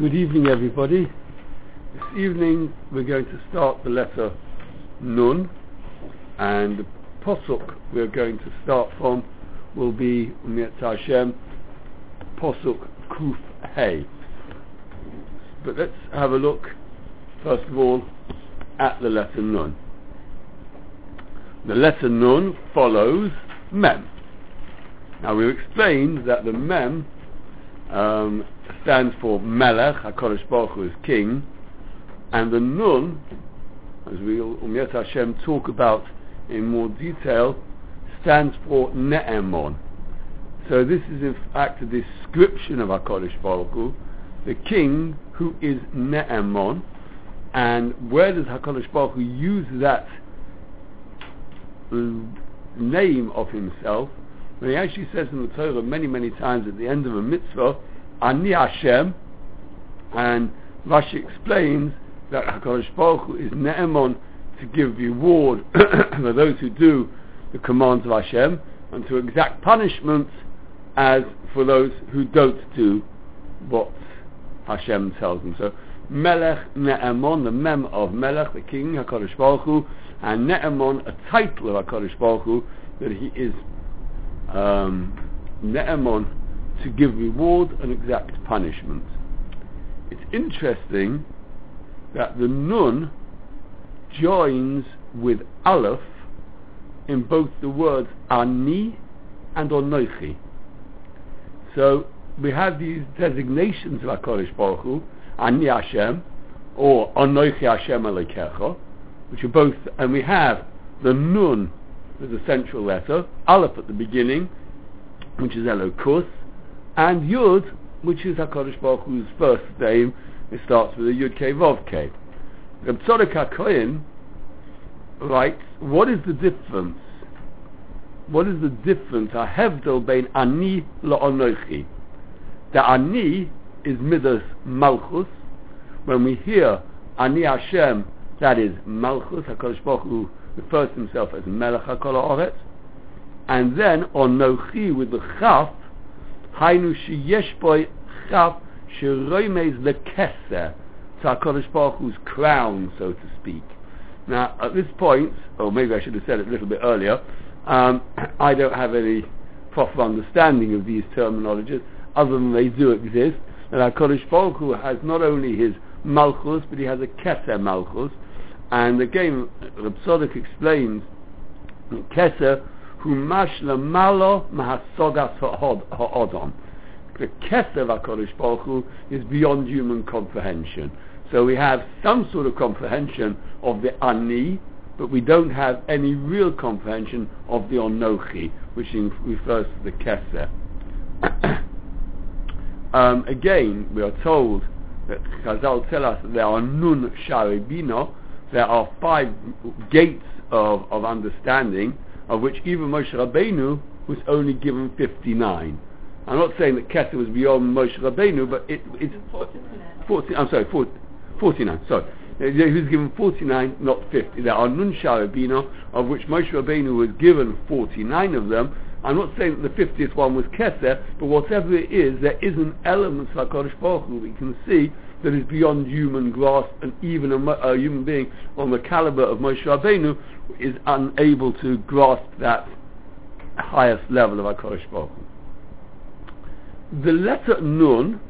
Good evening, everybody. This evening we're going to start the letter Nun, and the posuk we're going to start from will be Hashem posuk Kuf Hey. But let's have a look first of all at the letter Nun. The letter Nun follows Mem. Now we've explained that the Mem um, stands for Melech, HaKadosh Baruch Hu is king, and the Nun, as we Umyat Hashem talk about in more detail, stands for Ne'emon. So this is in fact a description of HaKadosh Baruch Hu, the king who is Ne'emon, and where does HaKadosh Baruch Hu use that name of himself? When he actually says in the Torah many, many times at the end of a mitzvah, Ani Hashem, and Rashi explains that HaKadosh Baruch Hu is Ne'emon to give reward for those who do the commands of Hashem, and to exact punishments as for those who don't do what Hashem tells them. So Melech Ne'emon, the mem of Melech, the king, HaKadosh Baruch Hu, and Ne'emon, a title of HaKadosh Baruch Hu, that he is um, Ne'emon to give reward and exact punishment. It's interesting that the Nun joins with Aleph in both the words Ani and Onoichi. So we have these designations of HaKadosh Baruch Hu, Ani Hashem, or Onoichi Hashem Alekecha, which are both, and we have the Nun as a central letter, Aleph at the beginning, which is Elokus, and Yud, which is HaKadosh Baruch Hu's first name, it starts with a Yud K Vav K. Reb HaKohen writes, what is the difference? What is the difference? Hevdel bein ani la'onochi. The ani is midas malchus. When we hear ani Hashem, that is malchus. Hakadosh Baruch Hu refers to himself as melech hakol. And then onochi with the chaf, hainu sheyesh boy chaf sheroimez lekeser. To HaKadosh Baruch Hu's crown, so to speak. Now, at this point, or maybe I should have said it a little bit earlier, um, I don't have any proper understanding of these terminologies, other than they do exist. And HaKadosh Baruch Hu has not only his Malchus, but he has a Keser Malchus. And again, Reb explains, Keser, mashla malo mahasogas ha'odom. The Keser of HaKadosh Baruch Hu is beyond human comprehension. So we have some sort of comprehension of the Ani, but we don't have any real comprehension of the Onochi, which refers to the Keser. um, again, we are told that Chazal tell us that there are Nun Sharebino, there are five gates of, of understanding, of which even Moshe Rabbeinu was only given 59. I'm not saying that Keser was beyond Moshe Rabbeinu, but it, it's 40, I'm sorry, 40, 49, sorry. He was given 49, not 50. There are Nun Sharabino, of which Moshe Rabbeinu was given 49 of them. I'm not saying that the 50th one was Keser, but whatever it is, there is an element of HaKadosh Baruch Hu we can see that is beyond human grasp, and even a, a human being on the caliber of Moshe Rabbeinu is unable to grasp that highest level of HaKadosh Baruch The letter Nun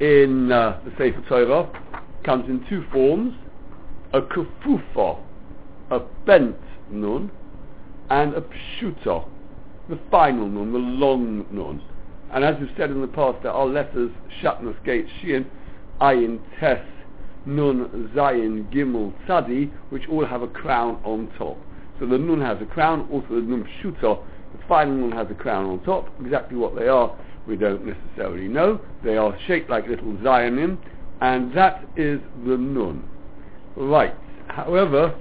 in uh, the Sefer Torah comes in two forms, a kefufa, a bent nun, and a pshuta, the final nun, the long nun. And as we've said in the past, there are letters, shatnas, gate, shin, ayin, tes, nun, zayin, gimel, tzadi, which all have a crown on top. So the nun has a crown, also the nun pshuta, the final nun has a crown on top. Exactly what they are, we don't necessarily know. They are shaped like little Zionim, and that is the nun. Right. However,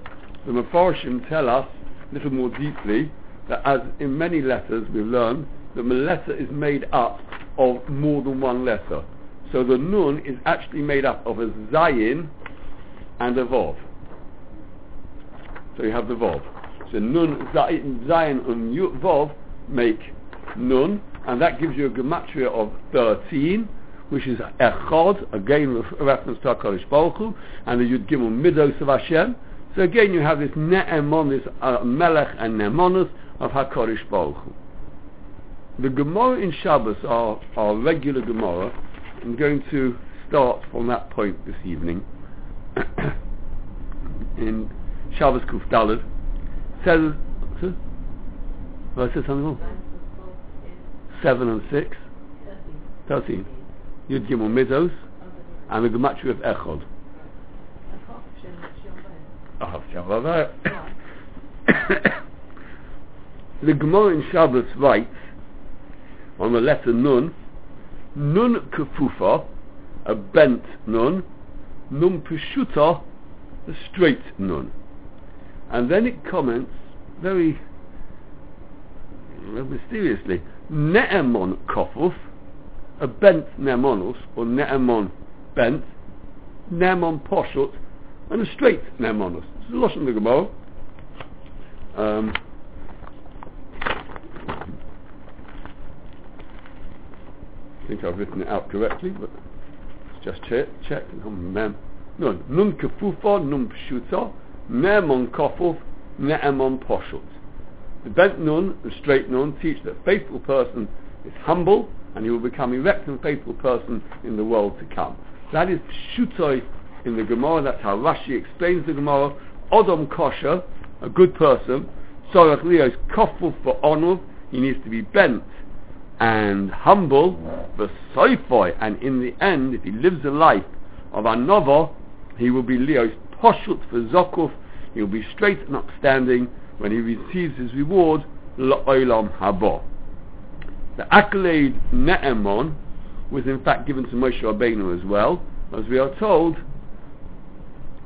the Mefarshim tell us a little more deeply that as in many letters we've learned, the letter is made up of more than one letter. So the nun is actually made up of a zayin and a vav. So you have the vav. So nun, zayin, zayin and vav make nun, and that gives you a gematria of 13, which is Echod, again re- reference to HaKadosh Baruch Hu, and the Yud Gimel Midos of Hashem. So again you have this Ne'emon, this uh, Melech and Ne'emonus of HaKadosh Baruch Hu. The Gemara in Shabbos, our, our regular Gemara, I'm going to start from that point this evening. in Shabbos Kuf Dalad, says, says, oh, I said something wrong? Seven and six, thirteen. Yud Gimel Midos, and the Gematria of Echod. The Gemara in Shabbos writes on the letter Nun, Nun Kefufa, a bent Nun, Nun Peshuta, a straight Nun. And then it comments very mysteriously, Ne'emon Kofuf, a bent Ne'emonus, or Ne'emon bent, Ne'emon Poshut, and a straight Ne'emonus. It's a lot in the Gemara. Um, I think I've written it out correctly, but just check. check. Mem. No, nun kefufa, nun pshuta, ne'emon kofuf, ne'emon poshut. The bent nun, the straight nun, teach that a faithful person is humble and he will become erect and faithful person in the world to come. That is pshutoi in the Gemara, that's how Rashi explains the Gemara. Odom kosher, a good person, Sorach Leo is kofuf for honor, he needs to be bent and humble, the soifoi, and in the end, if he lives a life of anova, he will be Leo's poshut for zokuf, he will be straight and upstanding when he receives his reward, la'olam habo. The accolade Ne'emon was in fact given to Moshe Rabbeinu as well, as we are told,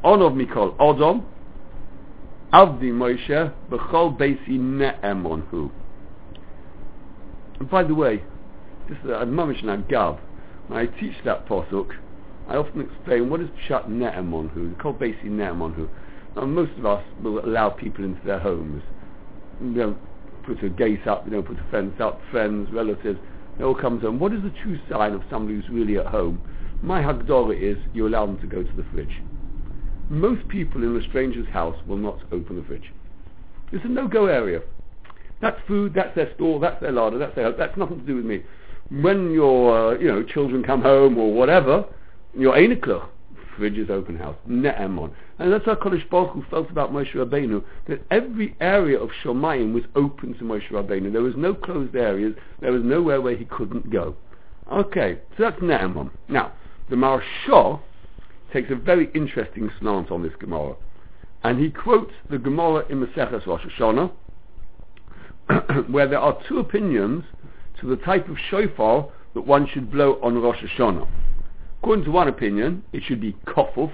Onov Mikol Odom, Avdi Moshe, B'chol Beisi Ne'emon Hu. And by the way, just uh, a mamish gab. When I teach that posuk, I often explain what is pshat ne'emon who, called basically ne'emon who. Now most of us will allow people into their homes. We don't put a gate up, we don't put a fence up, friends, relatives, they all come home. What is the true sign of somebody who's really at home? My hagdorah is you allow them to go to the fridge. Most people in a stranger's house will not open the fridge. It's a no-go area. That's food, that's their store, that's their larder, that's their, that's nothing to do with me. When your, uh, you know, children come home or whatever, your Einekluch, fridge is open house, ne'emon. And that's how Kodesh Baruch Hu felt about Moshe Rabbeinu, that every area of Shomayim was open to Moshe Rabbeinu. There was no closed areas, there was nowhere where he couldn't go. Okay, so that's ne'emon. Now, the Maharsha takes a very interesting slant on this Gemara. And he quotes the Gemara in Maseches Rosh Hashanah, where there are two opinions to the type of shofar that one should blow on Rosh Hashanah. According to one opinion, it should be kofuf,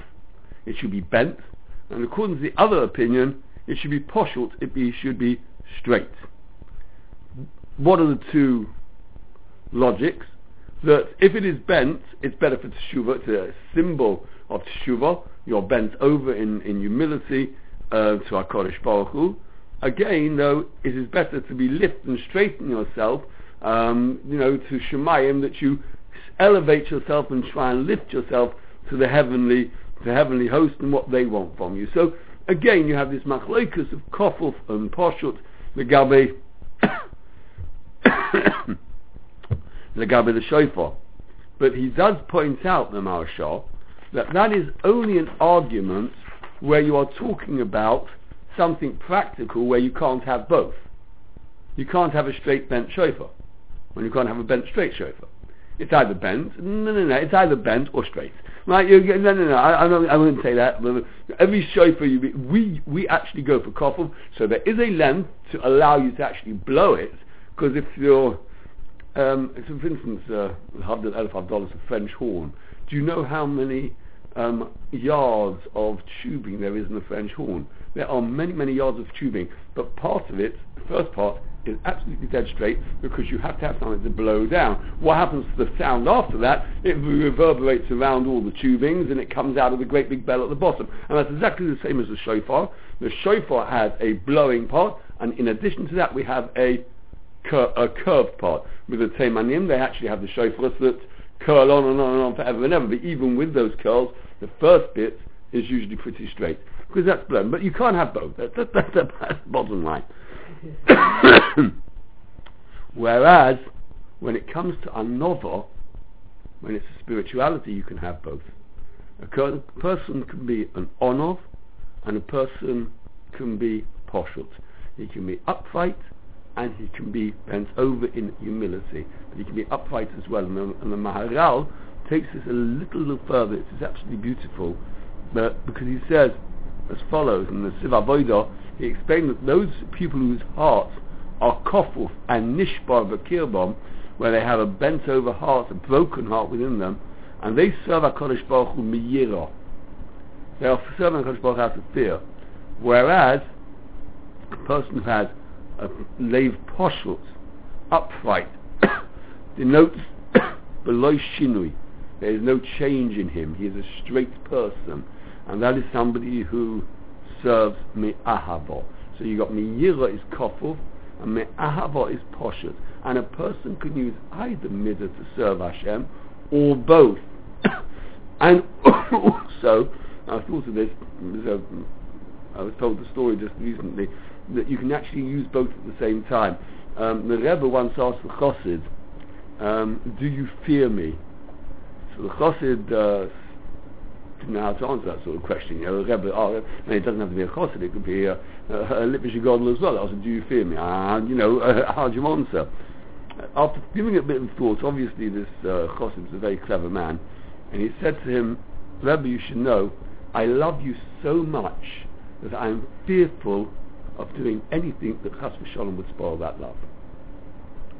it should be bent, and according to the other opinion, it should be poshut, it be, should be straight. What are the two logics? That if it is bent, it's better for teshuva, it's a symbol of teshuva, you're bent over in, in humility uh, to HaKadosh Baruch Hu, Again, though, it is better to be lift and straighten yourself, um, you know, to Shemayim, that you elevate yourself and try and lift yourself to the heavenly, the heavenly host and what they want from you. So, again, you have this machloikus of kofuf and poshut, legabe, legabe the shofar. But he does point out, the Maharshal, that that is only an argument where you are talking about something practical where you can't have both. You can't have a straight bent shofar when you can't have a bent straight shofar. It's either bent, no, no, no, it's either bent or straight. Right? You, no, no, no, I, I, don't, I wouldn't say that. Every shofar, you, we, we actually go for kofel, so there is a length to allow you to actually blow it, because if you're, um, so for instance, uh, $105 a French horn, do you know how many um, yards of tubing there is in the French horn? There are many, many yards of tubing, but part of it, the first part, is absolutely dead straight because you have to have something to blow down. What happens to the sound after that? It reverberates around all the tubings and it comes out of the great big bell at the bottom. And that's exactly the same as the shofar. The shofar has a blowing part, and in addition to that, we have a, cur- a curved part. With the Teimanim, they actually have the shofars that curl on and on and on forever and ever. But even with those curls, the first bit is usually pretty straight because that's blown. But you can't have both. That, that, that's the bottom line. Whereas when it comes to another, when it's a spirituality, you can have both. A person can be an onov, and a person can be poshut. He can be upright, and he can be bent over in humility. But he can be upright as well. And the, and the Maharal takes this a little, little further. It's absolutely beautiful. But because he says as follows in the Siva he explained that those people whose hearts are kofuf and nishbar v'kirbom, where they have a bent over heart, a broken heart within them, and they serve HaKadosh Baruch Hu miyira. They are serving HaKadosh Baruch Hu out of fear. Whereas a person who has a lave poshut, upright, denotes below shinui. There is no change in him. He is a straight person. And that is somebody who serves me'ahavo. So you got miyira is kofuf, and me'ahava is poshut. And a person can use either midah to serve Hashem, or both. and also, I thought of this, I was told the story just recently, that you can actually use both at the same time. Um, the Rebbe once asked the Chassid, um, do you fear me? So the Chassid uh, didn't know how to answer that sort of question. You know, Rebbe, oh, it doesn't have to be a Chassid, it could be a, a, a Godel as well. I said, do you fear me? And, you know, uh, how do you answer? After giving it a bit of thought, obviously this uh, Chassid was a very clever man, and he said to him, Rebbe, you should know, I love you so much that I am fearful of doing anything that Chas v'Shalom would spoil that love.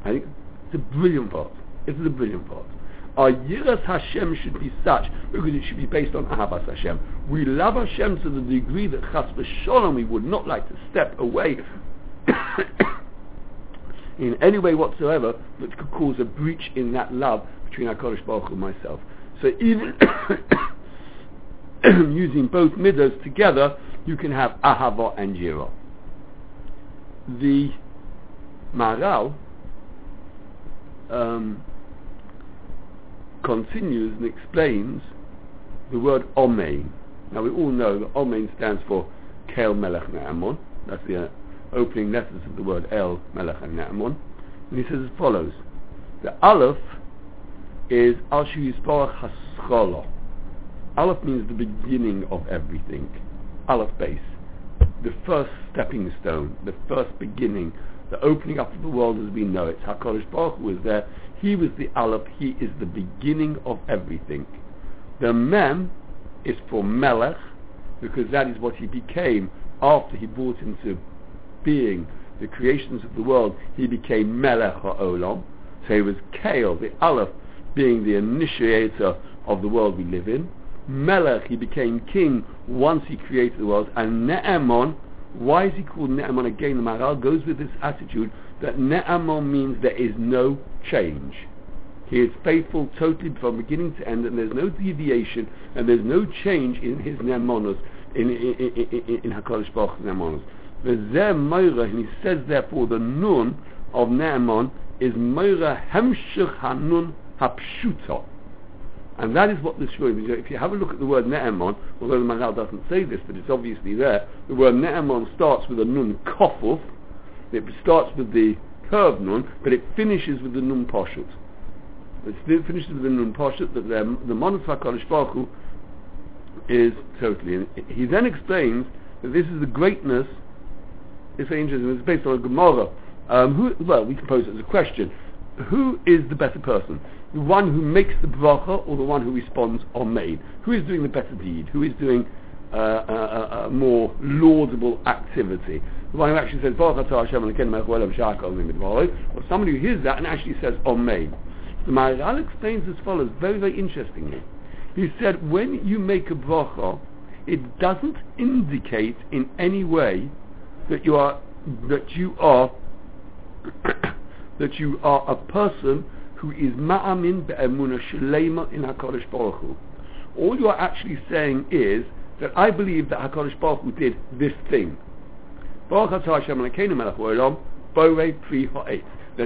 I think it's a brilliant part. It's a brilliant part. Our Yiras Hashem should be such because it should be based on Ahavas Hashem. We love Hashem to the degree that Chas v'Shalom we would not like to step away in any way whatsoever that could cause a breach in that love between HaKadosh Baruch Hu and myself. So even using both middos together, you can have Ahava and Yira. The Maharal um, continues and explains the word Omein. Now we all know that Omein stands for Kel Melech Ne'amon. That's the uh, opening letters of the word El Melech and Ne'amon. And he says as follows. The Aleph is Al Yisborach Hascholo. Aleph means the beginning of everything. Aleph base. The first stepping stone, the first beginning, the opening up of the world as we know it. HaKadosh Baruch Hu was there. He was the Aleph. He is the beginning of everything. The Mem is for Melech, because that is what he became after he brought into being the creations of the world. He became Melech HaOlam. So he was Kael, the Aleph, being the initiator of the world we live in. Melech, he became king once he created the world. And Ne'emon, why is he called Ne'emon again? The Maharal goes with this attitude that Ne'emon means there is no change. He is faithful totally from beginning to end, and there's no deviation, and there's no change in his Ne'emonos, in, in, in, in, HaKadosh Baruch Ne'emonos. And he says therefore the nun of Ne'emon is Moira Hemshech Hanun Hapshuta. And that is what this word means. If you have a look at the word Ne'emon, although the Maharal doesn't say this, but it's obviously there, the word Ne'emon starts with a nun kofuf, it starts with the curved nun, but it finishes with the nun poshut. It finishes with the nun poshut, that the monos HaKadosh is totally. And he then explains that this is the greatness, it's very interesting, it's based on a Gemara. Um, who, well, we can pose it as a question. Who is the better person? The one who makes the bracha or the one who responds on made? Who is doing the better deed? Who is doing uh, a, a, more laudable activity? The one who actually says, or somebody who hears that and actually says made. The Maharal explains as follows, very, very interestingly. He said, when you make a bracha, it doesn't indicate in any way that you are that you are that you are a person who is ma'amin be'emuna shalema in HaKadosh Baruch Hu. All you are actually saying is that I believe that HaKadosh Baruch Hu did this thing. There's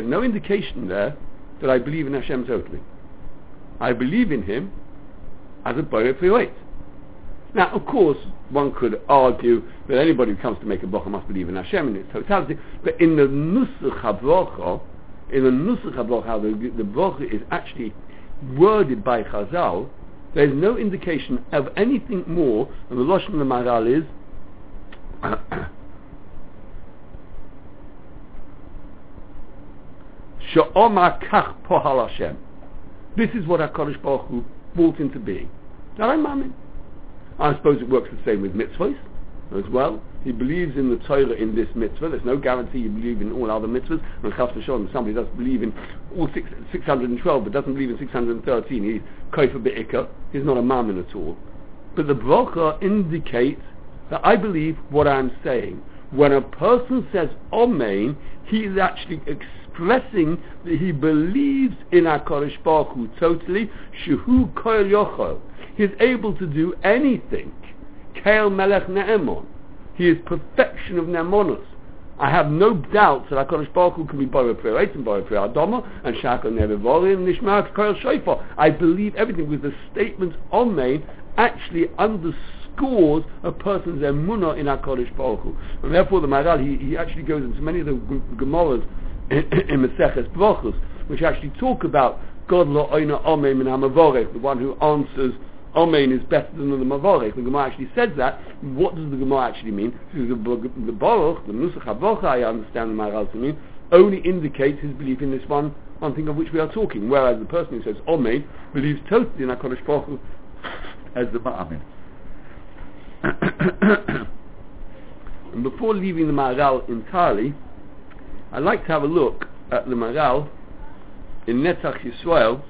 no indication there that I believe in Hashem totally. I believe in him as a Borei Priwait. Now, of course, one could argue that anybody who comes to make a bracha must believe in Hashem in its totality, but in the Nusach HaBracha, in the Nusach HaBracha, how the, the bracha is actually worded by Chazal, there is no indication of anything more, and the Lashon Maharal is, Sha'omar kach pohal Hashem. This is what HaKadosh Baruch Hu brought into being. That I'm mamin. I suppose it works the same with mitzvahs as well. He believes in the Torah in this mitzvah. There's no guarantee you believe in all other mitzvahs. And Chas v'shon, somebody does believe in all six, 612 but doesn't believe in 613. He's koifa be'ikah. He's not a mammon at all. But the bracha indicates that I believe what I'm saying. When a person says Amen, he is actually expressing that he believes in HaKadosh Baruch Hu totally. Shehu koil yochel. He is able to do anything. Kael Melech Ne'emon. He is perfection of Ne'emonos. I have no doubt that HaKadosh Baruch Hu can be Borei Pri'et and Borei Pri'adoma and Shaka Nevevori and Nishma Koel Shofar. I believe everything with the statement Amen actually underscores a person's emunah in HaKadosh Baruch Hu. And therefore the Maharal, he, he actually goes into many of the Gemaras in, Brachos, which actually talk about God lo oina Amen min hamavorech, the one who answers Amen is better than the Mavorech. The Gemara actually says that. What does the Gemara actually mean? Because the, the Baruch, the Nusach HaBocha, I understand the Maharal to mean, only indicates his belief in this one, one thing of which we are talking. Whereas the person who says Amen believes totally in HaKadosh Baruch as the Ma'amin. and before leaving the Maharal entirely, I'd like to have a look at the Maharal in Netzach Yisrael,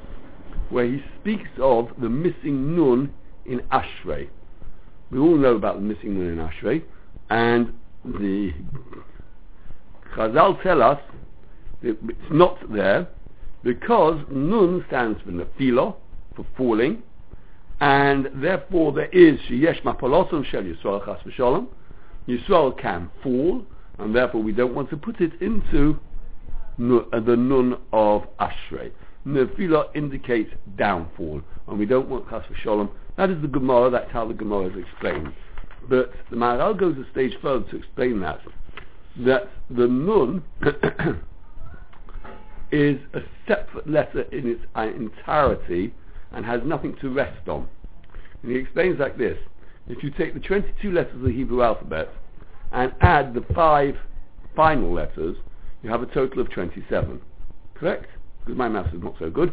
where he speaks of the missing nun in Ashrei. We all know about the missing nun in Ashrei, and the Chazal tell us that it's not there because nun stands for nefilo, for falling, and therefore there is sheyesh mapoloson shel Yisrael chas v'sholom. Yisrael can fall, and therefore we don't want to put it into the nun of Ashrei. Nefila indicates downfall, and we don't want chas v'sholom. That is the Gemara. That's how the Gemara is explained. But the Maharal goes a stage further to explain that that the nun is a separate letter in its uh, entirety and has nothing to rest on. And he explains like this: If you take the 22 letters of the Hebrew alphabet and add the five final letters, you have a total of 27. Correct? Because my maths is not so good.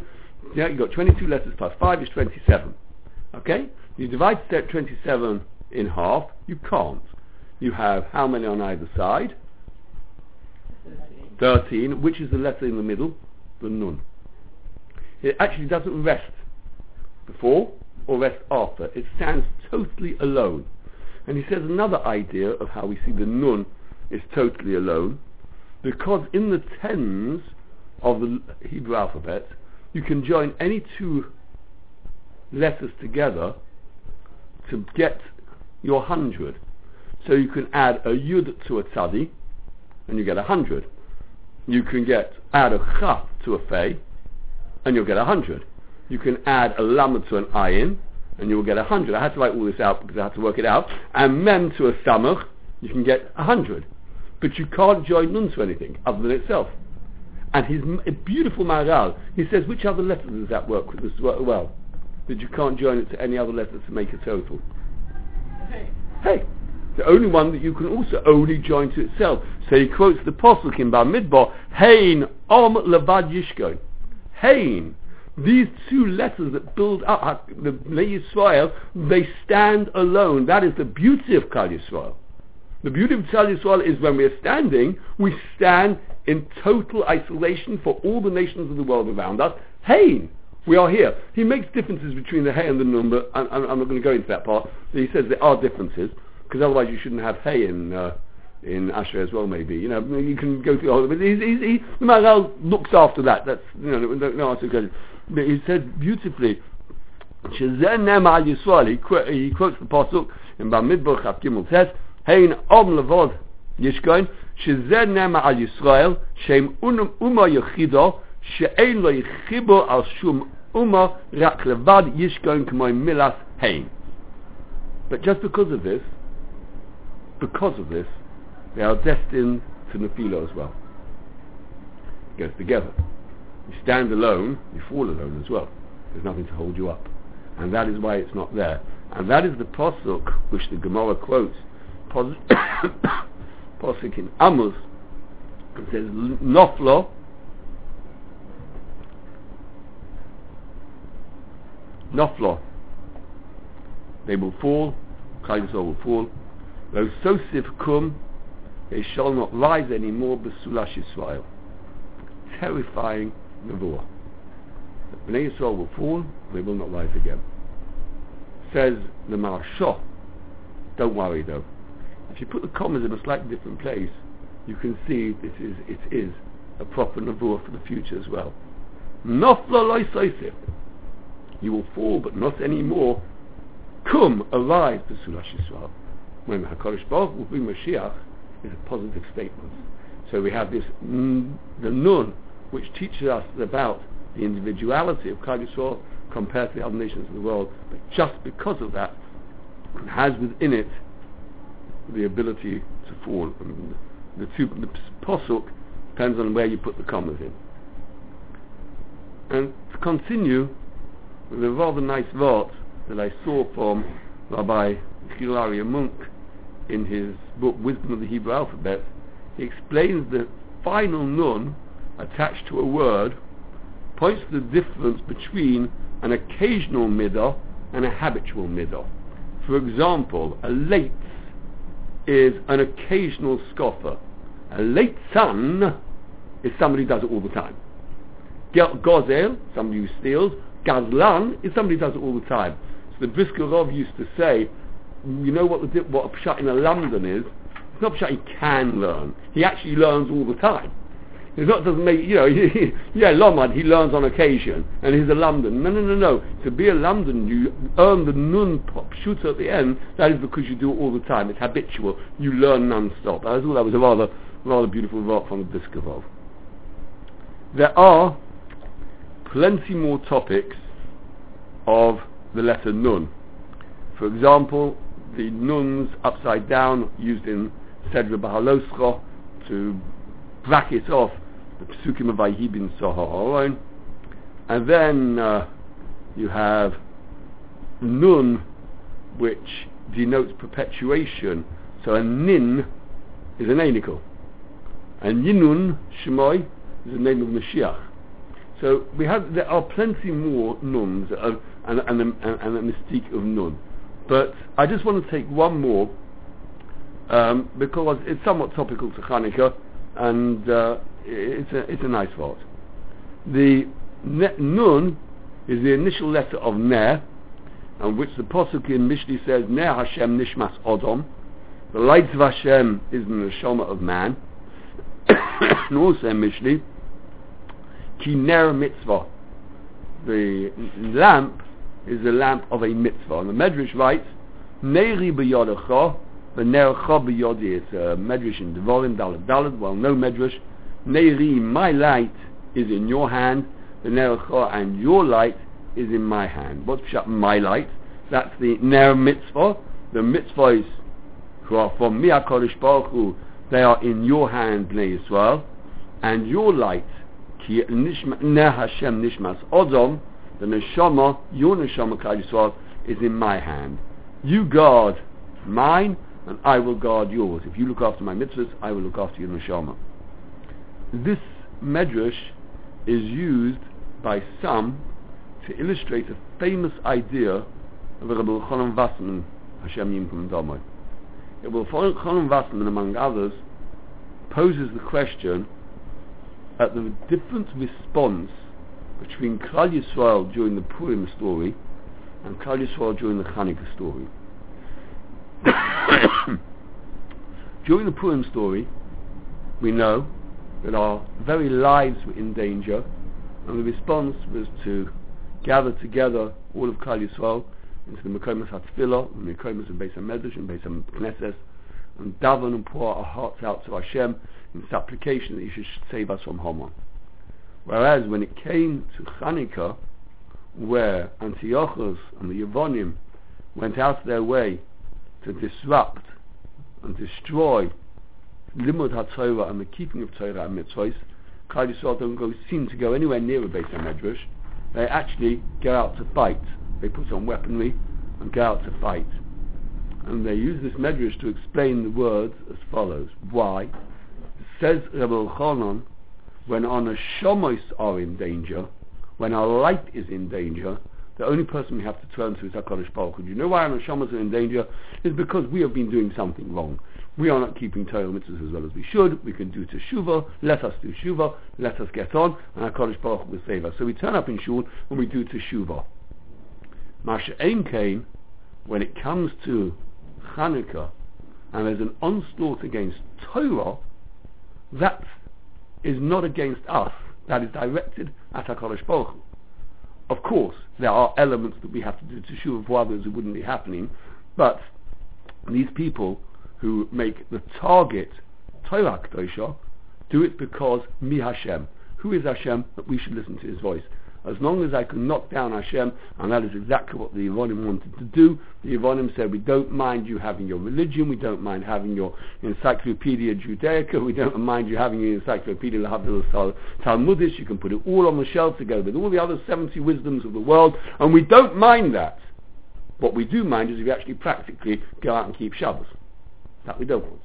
Yeah, you've got 22 letters plus 5 is 27. Okay? You divide 27 in half, you can't. You have how many on either side? 13. Which is the letter in the middle? The nun. It actually doesn't rest before or rest after. It stands totally alone. And he says another idea of how we see the nun is totally alone, because in the tens of the Hebrew alphabet, you can join any two letters together to get your hundred. So you can add a yud to a tzadi, and you get a hundred. You can get add a chaf to a fei, and you'll get a hundred. You can add a lam to an ayin, and you will get a hundred. I had to write all this out because I had to work it out. And mem to a samach, you can get a hundred. But you can't join nun to anything other than itself. And his beautiful Maharal, he says, which other letter does that work with as well? That you can't join it to any other letter to make a total. Hey. Hey. The only one that you can also only join to itself. So he quotes the Apostle in Midbar, Hein Om Levad Yishkon. Hein. These two letters that build up the Yisrael, they stand alone. That is the beauty of Klal Yisrael. The beauty of Tzal Yisrael is when we are standing, we stand in total isolation for all the nations of the world around us. Hey, we are here. He makes differences between the hay and the nun, but I'm, I'm not going to go into that part. He says there are differences, because otherwise you shouldn't have hey in uh, in Ashrei as well, maybe. You know, you can go through all of. He's, he's, he, the Maharal looks after that. That's, you know, no, no answer question. But he said beautifully, Yisrael, he, qu- he quotes the Pasuk in Bamidbar Chav Gimel says, Hein om levod yishkoin, שזה נאמר על ישראל, שהם אומה יחידו, שאין לו יחיבו על שום Uma rak levad yishkoin k'moy milas hein. But just because of this, because of this, they are destined to Nefila as well. It goes together. You stand alone, you fall alone as well. There's nothing to hold you up. And that is why it's not there. And that is the posuk which the Gemara quotes. Posuk in Amos. It says, Noflo, Noflo. They will fall, Klal will fall. Lo sosif kum, they shall not rise anymore, besulash Yisrael. Terrifying nevuah. Bnei Yisrael will fall, they will not rise again. Says the Maharsha, don't worry though. If you put the commas in a slightly different place, you can see this is, it is a proper nevuah for the future as well. You will fall, but not anymore. Come, arise, Besulash Yisrael. When HaKadosh Baruch will bring Mashiach, is a positive statement. So we have this, the Nun, which teaches us about the individuality of Yisrael compared to the other nations of the world. But just because of that, it has within it the ability to fall. And the, two, the posuk depends on where you put the commas in. And to continue with a rather nice verse that I saw from Rabbi Hilary Munk in his book Wisdom of the Hebrew Alphabet, he explains the final nun attached to a word points to the difference between an occasional midah and a habitual midah. For example, a late is an occasional scoffer. A late son is somebody who does it all the time. Gozel, somebody who steals. Gazlan is somebody who does it all the time. So the Brisker Rov used to say, you know what the what a pshat in a London is? It's not pshat he can learn. He actually learns all the time. It's not doesn't make you know. yeah, Lomad he learns on occasion, and he's a London. No, no, no, no. To be a London, you earn the nun pop shoot at the end. That is because you do it all the time. It's habitual. You learn non-stop. I thought that was a rather rather beautiful work from the Brisker There are plenty more topics of the letter nun. For example, the nuns upside down used in Sedra Bahaloscha to bracket off the Psukim of Vayibin Soharon. And then uh, you have nun, which denotes perpetuation. So a nin is an anical. And yinun, Shemoy, is the name of Mashiach. So we have, there are plenty more nuns and, and, and, and, the mystique of nun. But I just want to take one more um, because it's somewhat topical to Hanukkah and uh, it's, a, it's a nice word. The ne- nun is the initial letter of Ner, and which the Posuk in Mishlei says, Ner Hashem Nishmas Odom. The light of Hashem is in the neshama of man. and also in Mishlei, Ki Ner Mitzvah. The lamp is the lamp of a mitzvah. And the Medrash writes, Neiri b'yodecha, v'nerecha b'yodi. It's a Medrash in Devarim, Dalad Dalad, well, no Medrash. Neiri, my light is in your hand, v'nerecha, and your light is in my hand. What's my light? That's the Ner mitzvah. The mitzvahs who are from HaKadosh Baruch Hu, they are in your hand, Bnei Yisrael, and your light, ki ner Hashem nishmas odom, the neshama, your neshama Klal is in my hand. You guard mine, and I will guard yours. If you look after my mitzvahs, I will look after your neshama. This medrash is used by some to illustrate a famous idea of Rabbi Chanan Wasserman, Hashem Yimkum Damoy. Rabbi Chanan Wasserman, among others, poses the question at the different response between Klal Yisrael during the Purim story and Klal Yisrael during the Hanukkah story. Hmm. during the Purim story, we know that our very lives were in danger, and the response was to gather together all of Klal Yisrael into the Mekomas HaTfilah, the Mekomas and Beis HaMedrash and Beis HaKnesses, and daven and pour our hearts out to Hashem in supplication that He should save us from Haman. Whereas when it came to Chanukah, where Antiochus and the Yevonim went out of their way to disrupt and destroy Limud HaTorah and the keeping of Torah and mitzvahs, Klal Yisrael don't go, seem to go anywhere near a Beis HaMedrash. They actually go out to fight. They put on weaponry and go out to fight. And they use this Medrash to explain the words as follows. Why? Says Rebbe Chanan, when our neshamos are in danger, when our light is in danger, the only person we have to turn to is HaKadosh Baruch Hu. Do you know why our neshamas are in danger? It's because we have been doing something wrong. We are not keeping Torah mitzvahs as well as we should. We can do teshuva. Let us do teshuva. Let us get on, and HaKadosh Baruch Hu will save us. So we turn up in shul and we do teshuva. Masha Ein when it comes to Hanukkah, and there's an onslaught against Torah, that is not against us. That is directed at HaKadosh Baruch Hu. Of course, there are elements that we have to do to teshuva for others it wouldn't be happening, but these people who make the target Torah Kedosha do it because mi Hashem. Who is Hashem? That we should listen to His voice. As long as I can knock down Hashem, and that is exactly what the Yevonim wanted to do, the Yevonim said, we don't mind you having your religion, we don't mind having your Encyclopedia Judaica, we don't mind you having your Encyclopedia Lahavdil Talmudish, you can put it all on the shelf together with all the other 70 wisdoms of the world, and we don't mind that. What we do mind is if you actually practically go out and keep Shabbos. That we don't want.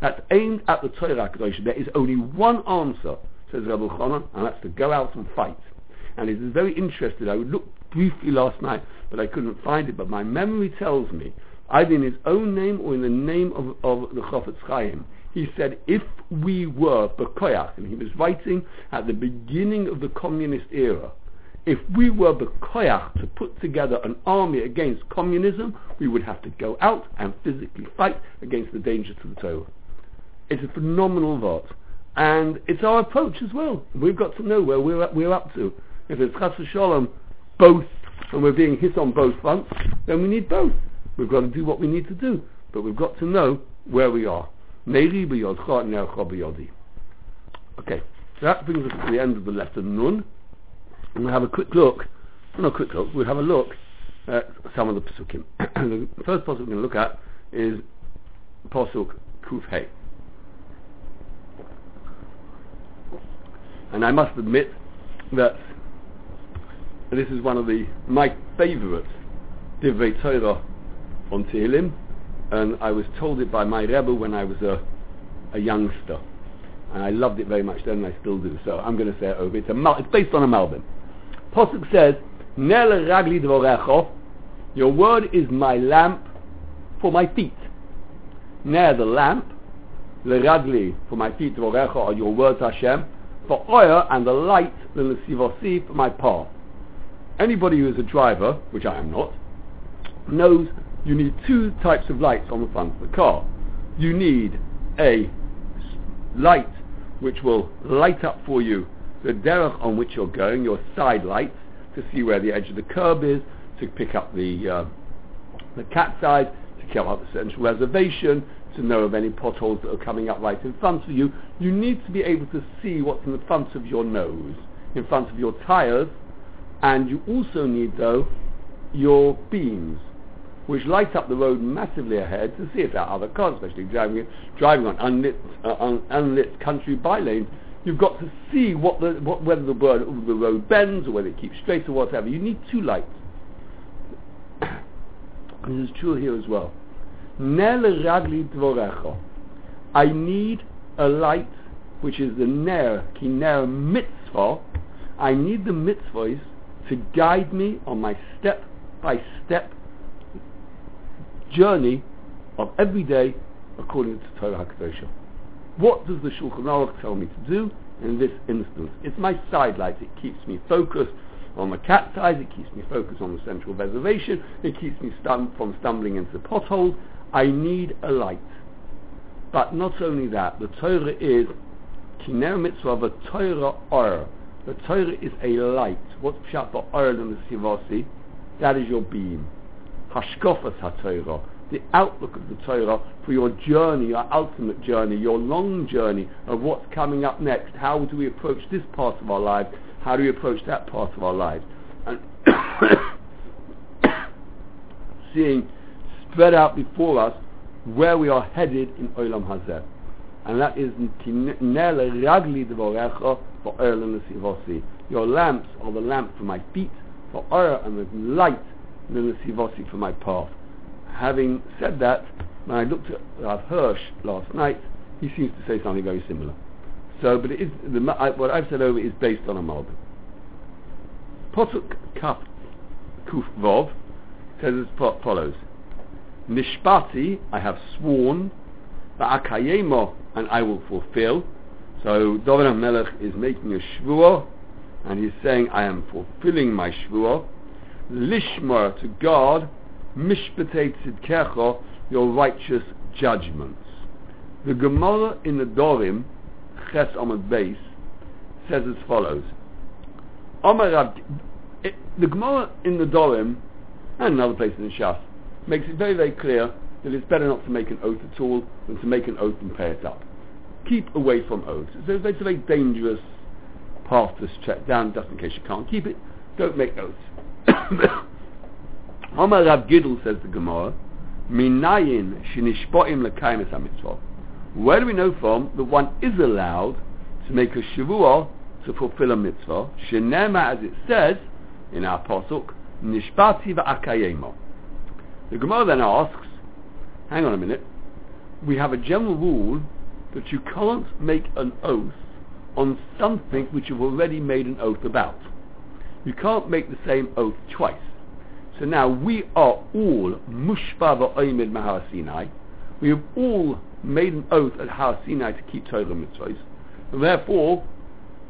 That's aimed at the Torah. There is only one answer, says Rabbi Chanan, and that's to go out and fight. And it is very interesting. I looked briefly last night, but I couldn't find it. But my memory tells me, either in his own name or in the name of, of the Chofetz Chaim, he said, if we were Bekoyach, and he was writing at the beginning of the communist era, if we were Bekoyach to put together an army against communism, we would have to go out and physically fight against the danger to the Torah. It's a phenomenal vote. And it's our approach as well. We've got to know where we're, we're up to. If it's Chas Shalom, both, and we're being hit on both fronts, then we need both. We've got to do what we need to do. But we've got to know where we are. Okay, so that brings us to the end of the letter Nun. And we'll have a quick look, not a quick look, we'll have a look at some of the Pesukim. the first Pasuk we're going to look at is Pasuk Kufhei. And I must admit that this is one of the my favourite Divrei Torah on Tehillim, and I was told it by my Rebbe when I was a, a youngster, and I loved it very much then, and I still do. So I'm going to say it over. It's, a, it's based on a Malbim. Pasuk says, Nel ragli dvorecho, your word is my lamp for my feet. Ner the lamp, le ragli for my feet, dvorecho are your words Hashem, for oil and the light, the lesivosi for my path. Anybody who is a driver, which I am not, knows you need two types of lights on the front of the car. You need a light which will light up for you the derech on which you're going, your side lights, to see where the edge of the curb is, to pick up the uh, the cat's eyes, to come up the central reservation, to know of any potholes that are coming up right in front of you. You need to be able to see what's in the front of your nose, in front of your tires, and you also need, though, your beams, which light up the road massively ahead to see if there are other cars, especially driving driving on unlit, uh, un, unlit country by lanes. You've got to see what the, what, whether the, word, the road bends or whether it keeps straight or whatever. You need two lights. this is true here as well. I need a light which is the ner, ki ner mitzvah. I need the mitzvahs to guide me on my step by step journey of every day according to Torah HaKadoshah. What does the Shulchan Aruch tell me to do in this instance? It's my sidelight. It keeps me focused on the cat's eyes. It keeps me focused on the central reservation. It keeps me stum- from stumbling into potholes. I need a light. But not only that, the Torah is Kiner Mitzvah, the Torah Or. The Torah is a light. What's Pshat Or in the Sivasi? That is your beam. Hashkofas HaTorah the outlook of the Torah for your journey, your ultimate journey, your long journey of what's coming up next. How do we approach this part of our lives? How do we approach that part of our lives? And seeing spread out before us where we are headed in Olam Hazeh. And that is ragli devorecha for and the Your lamps are the lamp for my feet, for oil and the light the sivosi for my path. Having said that, when I looked at Rav Hirsch last night, he seems to say something very similar. So, but it is the, what I've said over is based on a mob. Potuk Kaf Kuf Vov says as follows: Nishpati, I have sworn, and I will fulfill. So David Melech is making a shvuah, and he's saying, I am fulfilling my shvuah. Lishmar to God, mishpatei tzidkecha, your righteous judgments. The Gemara in the Dorim, Ches Amad Beis, says as follows. the Gemara in the Dorim, and another place in the Shas, makes it very, very clear that it's better not to make an oath at all than to make an oath and pay it up. Keep away from oaths. So it's a very dangerous path to check down just in case you can't keep it. Don't make oaths. Omar Rav Giddel says the Gemara, Minayin shinishpoim lekaimis mitzvah. Where do we know from that one is allowed to make a shavua to fulfill a mitzvah? Shenema, as it says in our pasuk, nishpati va'akayemo. The Gemara then asks, hang on a minute, we have a general rule that you can't make an oath on something which you've already made an oath about. You can't make the same oath twice. So now we are all mushba va'oimid mahar Sinai. We have all made an oath at Har Sinai to keep Torah mitzvahs. And Therefore,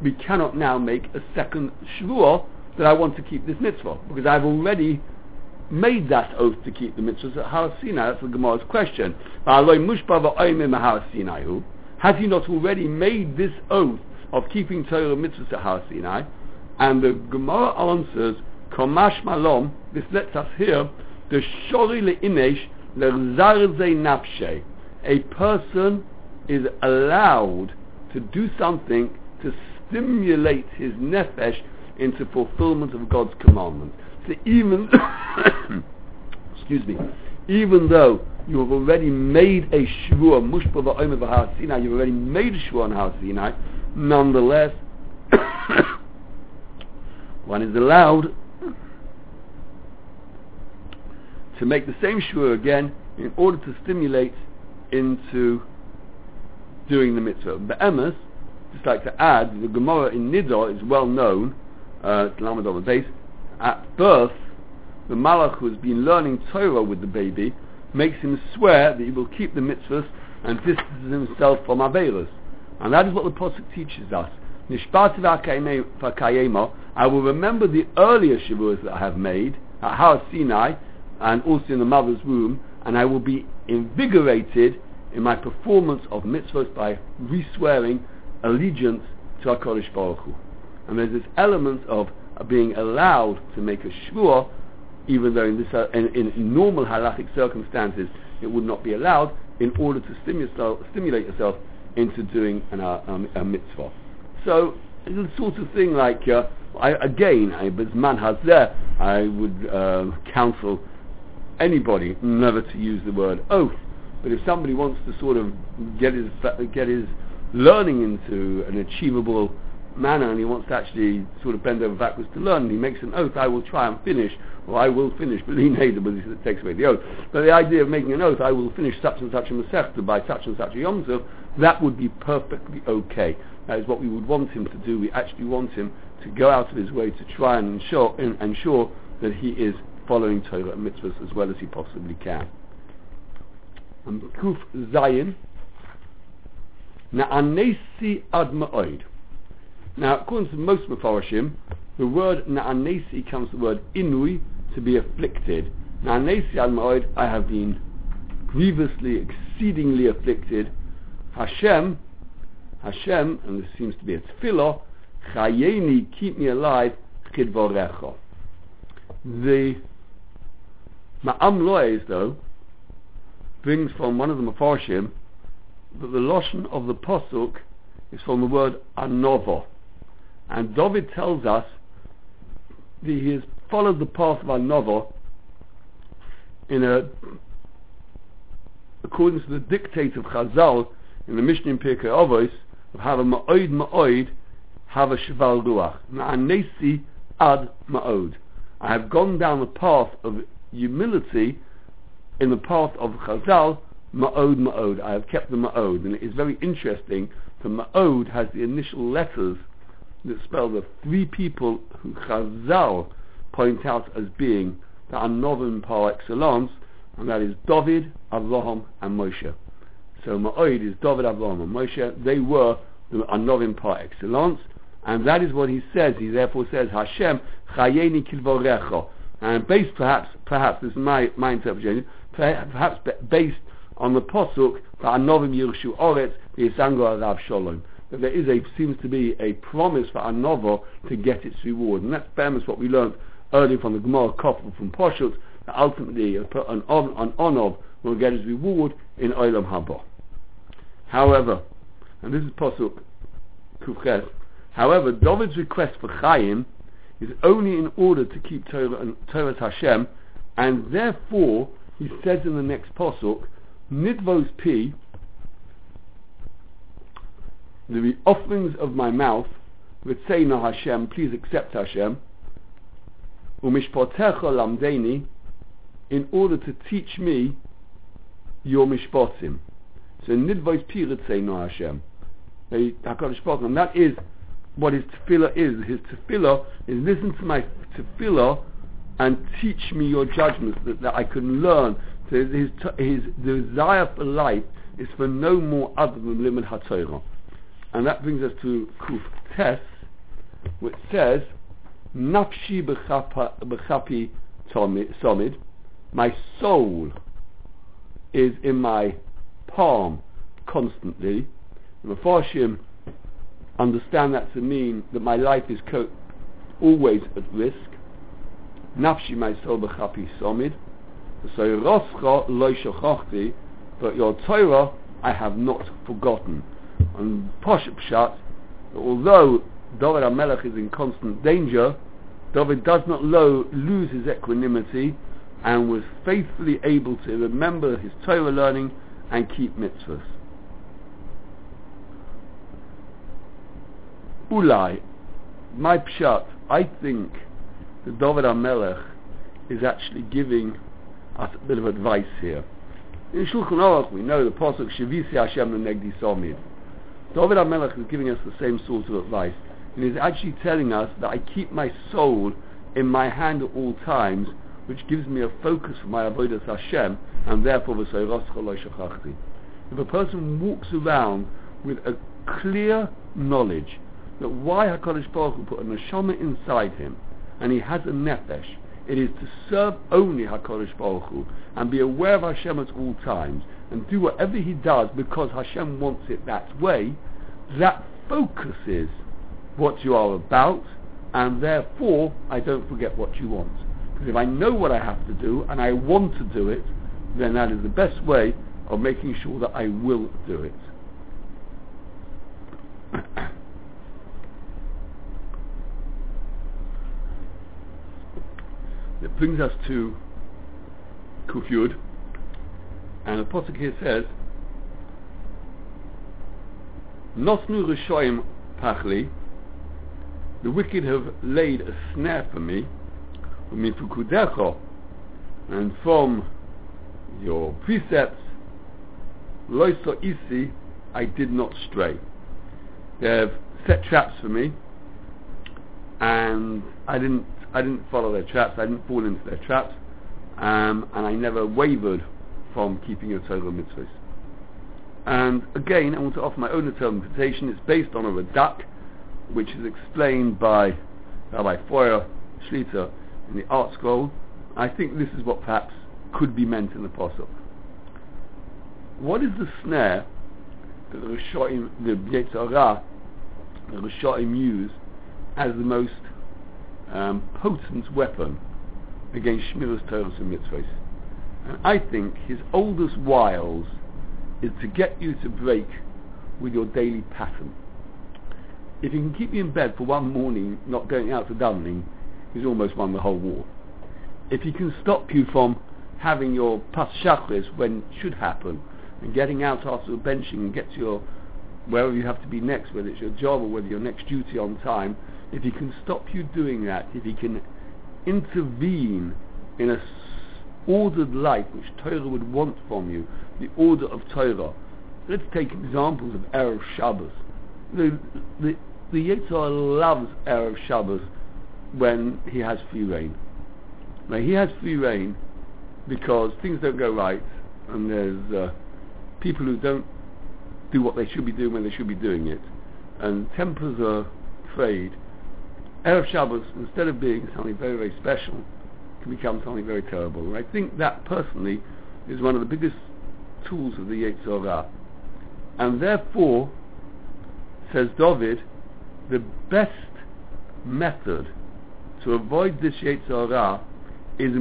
we cannot now make a second shvuah that I want to keep this mitzvah because I've already made that oath to keep the mitzvahs at Har Sinai? That's the Gemara's question. Has he not already made this oath of keeping Torah mitzvahs at Har Sinai? And the Gemara answers, Komash Malom, this lets us hear, the Shori le'inesh le'rzarze nafshe. A person is allowed to do something to stimulate his nefesh into fulfillment of God's commandment. Even, excuse me, even though you have already made a shvua, mushpa va'omer v'har Sinai, you've already made a shvua on Har Sinai, nonetheless, one is allowed to make the same shvua again in order to stimulate into doing the mitzvah. But Emes, just like to add, the Gemara in Nidor is well known, uh, the base, at birth, the malach who has been learning Torah with the baby makes him swear that he will keep the mitzvahs and distances himself from Averas. And that is what the Pasuk teaches us. I will remember the earlier Shavuos that I have made at Har Sinai and also in the mother's womb, and I will be invigorated in my performance of mitzvahs by re-swearing allegiance to HaKadosh Baruch Hu. And there's this element of being allowed to make a shvua, even though in, this, uh, in, in, normal halachic circumstances it would not be allowed, in order to stimulate, yourself into doing an, uh, um, a mitzvah. So a sort of thing like, uh, I, again, as man has there, I would uh, counsel anybody never to use the word oath. But if somebody wants to sort of get his get his learning into an achievable manner and he wants to actually sort of bend over backwards to learn and he makes an oath, I will try and finish, or I will finish, but he takes away the oath. But the idea of making an oath, I will finish such and such a Masechta by such and such a Yom that would be perfectly okay. That is what we would want him to do. We actually want him to go out of his way to try and ensure, and ensure that he is following Torah and mitzvahs as well as he possibly can. And Kuf Zayin, Na'anesi ad ma'oid. Now, according to most Mefarshim, the word Na'anesi comes from the word Inui, to be afflicted. Na'anesi al Ma'od, I have been grievously, exceedingly afflicted. Hashem, Hashem, and this seems to be a tefillah, Chayeni, keep me alive, Chidvorecha. The Ma'am though, brings from one of the Mefarshim that the Lashon of the Posuk is from the word Anova. And David tells us that he has followed the path of novel in a according to the dictate of Chazal in the Mishnah in Pirkei Avos of have a ma'od ma'od have a shval ruach. Na'anesi ad ma'od. I have gone down the path of humility in the path of Chazal ma'od ma'od. I have kept the ma'od. And it is very interesting that ma'od has the initial letters that spell the three people who Chazal point out as being the Anovim par excellence, and that is David, Avraham, and Moshe. So Ma'od is David, Avraham, and Moshe. They were the Anovim par excellence, and that is what he says. He therefore says, Hashem, Chayeni Kilvorecha. And based perhaps, perhaps, this is my, my interpretation, perhaps based on the Posuk, the Anovim Yirshu Oretz, the Yisango Arav Shalom that there is a seems to be a promise for Anova to get its reward, and that's much what we learned earlier from the Gemara Koppel from Poshut, that ultimately an, an, an Onov will get his reward in Olam Haba. However, and this is Posuk Kufches, however, David's request for Chaim is only in order to keep Torah and Torah Hashem, and therefore he says in the next Posuk, Nidvos P, the offerings of my mouth, no Hashem, please accept Hashem, umishpotecha lamdeni, in order to teach me your mishpotim. So nidvois pirit say no Hashem. And that is what his tefillah is. His tefillah is listen to my tefillah and teach me your judgments that, that I can learn. So his, his desire for life is for no more other than limit haTorah. And that brings us to Kuf Tes, which says, Nafshi b'chapi somid, my soul is in my palm constantly. And the Farshim understand that to mean that my life is co- always at risk. Nafshi my soul b'chapi somid. So Roscha lo but your Torah I have not forgotten. And Posh Pshat, although David HaMelech is in constant danger, David does not lo- lose his equanimity and was faithfully able to remember his Torah learning and keep mitzvahs. Ulai, my pshat, I think that David HaMelech is actually giving us a bit of advice here. In Shulchan Aruch we know the Pasuk Shavisi Hashem Negdi Somid. David HaMelech is giving us the same sort of advice. And he's actually telling us that I keep my soul in my hand at all times, which gives me a focus for my avodas Hashem, and therefore the soiraschaloshachti. If a person walks around with a clear knowledge that why HaKadosh Baruch Hu put a neshama inside him, and he has a nefesh, it is to serve only HaKadosh Baruch Hu, and be aware of Hashem at all times, and do whatever he does because Hashem wants it that way, that focuses what you are about, and therefore I don't forget what you want. Because if I know what I have to do and I want to do it, then that is the best way of making sure that I will do it. it brings us to Kufyud, and the Pasuk here says, Nosnu Rishoim Pachli, the wicked have laid a snare for me, and from your precepts, Loiso Isi, I did not stray. They have set traps for me, and I didn't, I didn't follow their traps, I didn't fall into their traps, um, and I never wavered from keeping your Torah mitzvahs. And again, I want to offer my own interpretation. It's based on a Radak, which is explained by Rabbi Feuer Schliter in the ArtScroll. I think this is what perhaps could be meant in the Pasuk. What is the snare that the Rishoim, the Yetzer Hara, the Rishoim use as the most um, potent weapon against Shmiras Torah and Mitzvahs? And I think his oldest wiles is to get you to break with your daily pattern. If he can keep you in bed for one morning, not going out to davening, he's almost won the whole war. If he can stop you from having your pas shachris when it should happen, and getting out after the benching and get to your wherever you have to be next, whether it's your job or whether your next duty on time, if he can stop you doing that, if he can intervene in a ordered life which Torah would want from you, the order of Torah. Let's take examples of Erev Shabbos. The, the, the Yitzhak loves Erev Shabbos when he has free reign. Now he has free reign because things don't go right and there's uh, people who don't do what they should be doing when they should be doing it and tempers are frayed. Erev Shabbos, instead of being something very, very special, become something very terrible. And I think that personally is one of the biggest tools of the Yetzer Hara. And therefore, says David, the best method to avoid this Yetzer Hara is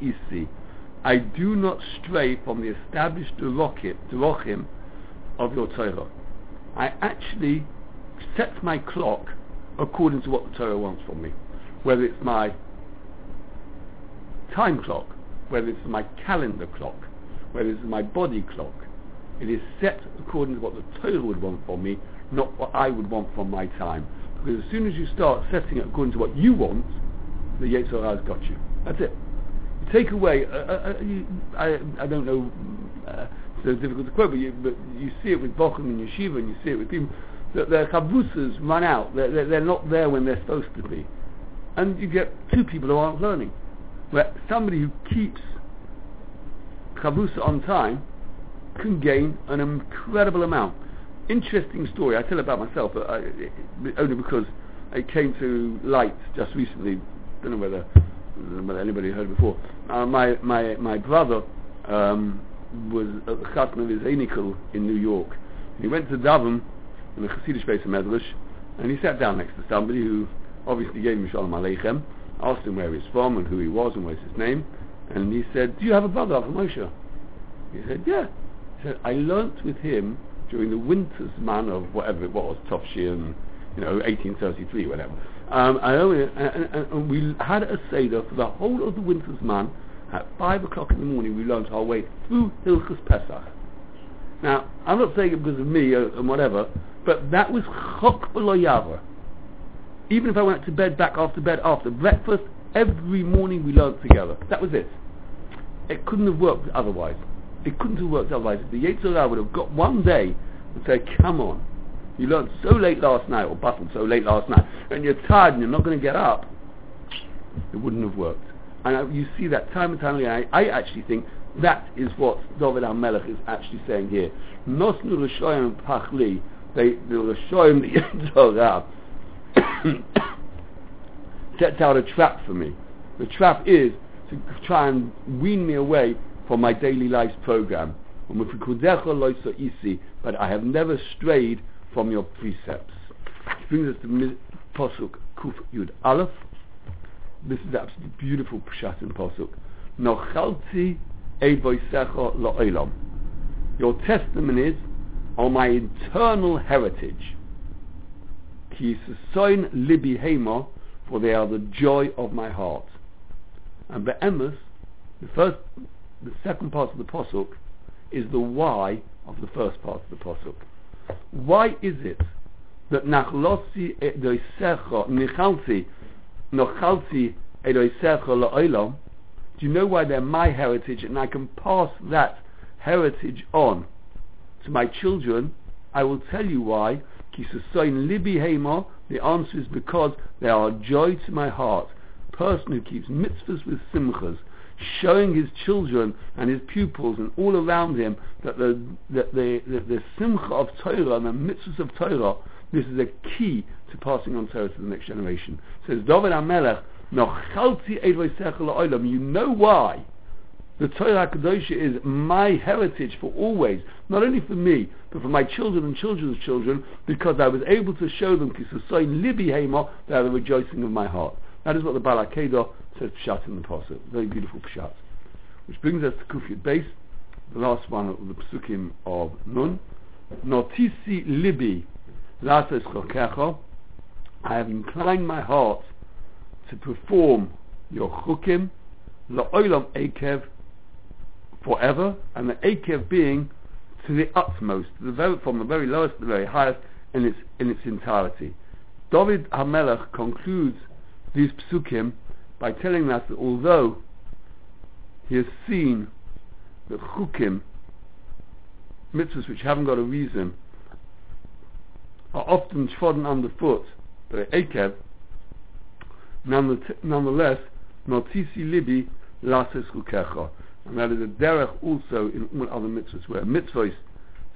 isi. I do not stray from the established derochim of your Torah. I actually set my clock according to what the Torah wants from me. Whether it's my time clock, whether it's my calendar clock, whether it's my body clock. It is set according to what the Torah would want from me, not what I would want from my time. Because as soon as you start setting it according to what you want, the Yetzer Hara has got you. That's it. You take away, uh, uh, uh I, I don't know, uh, it's difficult to quote, but you, but you see it with Bochum and Yeshiva, and you see it with people, that their chavusas run out. They're, they're, they're not there when they're supposed to be. And you get two people who aren't learning where somebody who keeps chavusa on time can gain an incredible amount. Interesting story. I tell about myself, but I, only because it came to light just recently. Don't know whether, don't know whether anybody heard before. Uh, my my my brother um, was at the chasna of his anikel in New York. He went to Davin in the Hasidic base of Medrash, and he sat down next to somebody who obviously gave him Shalom Aleichem, asked him where he's from and who he was and what's his name, and he said, "Do you have a brother, Avram Moshe?" He said, "Yeah." He said, "I learnt with him during the winter's man of whatever it was, Topshian, you know, 1833, whatever. Um, I and, and, and, we had a seder for the whole of the winter's man. At five o'clock in the morning, we learnt our way through Hilchus Pesach. Now, I'm not saying it because of me or, and whatever, but that was Chok Yavor even if I went to bed, back after bed, after breakfast, every morning we learned together. That was it. It couldn't have worked otherwise. It couldn't have worked otherwise. If the Yetzer Hara would have got one day and said, come on, you learned so late last night, or bustled so late last night, and you're tired and you're not going to get up, it wouldn't have worked. And I, you see that time and time again. I, I actually think that is what David HaMelech is actually saying here. Nosnu l'shoyim pachli, they, the l'shoyim the sets out a trap for me. The trap is to try and wean me away from my daily life's program. But I have never strayed from your precepts. Which brings us to Posuk Kuf Yud Aleph. This is absolutely beautiful Pshat in Posuk. Nochalti. Your testimony is on my eternal heritage ki soin libi hema, for they are the joy of my heart. And be'emes, the first, the second part of the posuk, is the why of the first part of the posuk. Why is it that nachlosi edoisecha nichalti nochalti edoisecha la'olam? Do you know why they're my heritage and I can pass that heritage on to my children? I will tell you why the answer is because they are a joy to my heart. A Person who keeps mitzvahs with simchas, showing his children and his pupils and all around him that the that the, the, the simcha of Torah and the mitzvahs of Torah, this is a key to passing on Torah to the next generation. Says David HaMelech, you know why the Torah HaKadosh is my heritage for always, not only for me, but for my children and children's children, because I was able to show them, libi hema, they are the rejoicing of my heart. That is what the Baal HaKedah says Pshat in the Pasuk. Very beautiful Pshat. Which brings us to Kufyat Base, the last one of the Psukim of Nun. Notisi libi, lases chokecha, I have inclined my heart to perform your chukim, la'olam akev, forever, and the akev being to the utmost, to the very, from the very lowest to the very highest in its in its entirety. David Hamelech concludes these psukim by telling us that although he has seen that chukim, mitzvahs which haven't got a reason, are often trodden underfoot by Akev, nonetheless, Notisi Libi Lases Chukecha. And that is a derech also in all other mitzvahs, where mitzvahs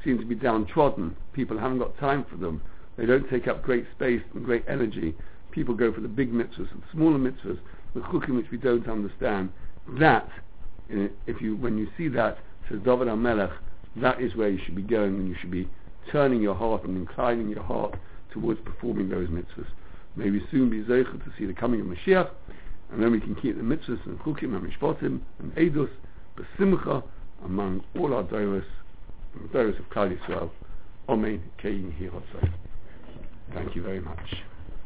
seem to be downtrodden. People haven't got time for them. They don't take up great space and great energy. People go for the big mitzvahs and smaller mitzvahs, the chukim which we don't understand. That, eh, if you, when you see that, says David HaMelech, that is where you should be going and you should be turning your heart and inclining your heart towards performing those mitzvahs. May we soon be zeicher to see the coming of Mashiach, and then we can keep the mitzvahs and chukim and mishpatim and edus besimcha among all our doros, doros of Klal Yisrael. Amen. Kein. Thank you very much.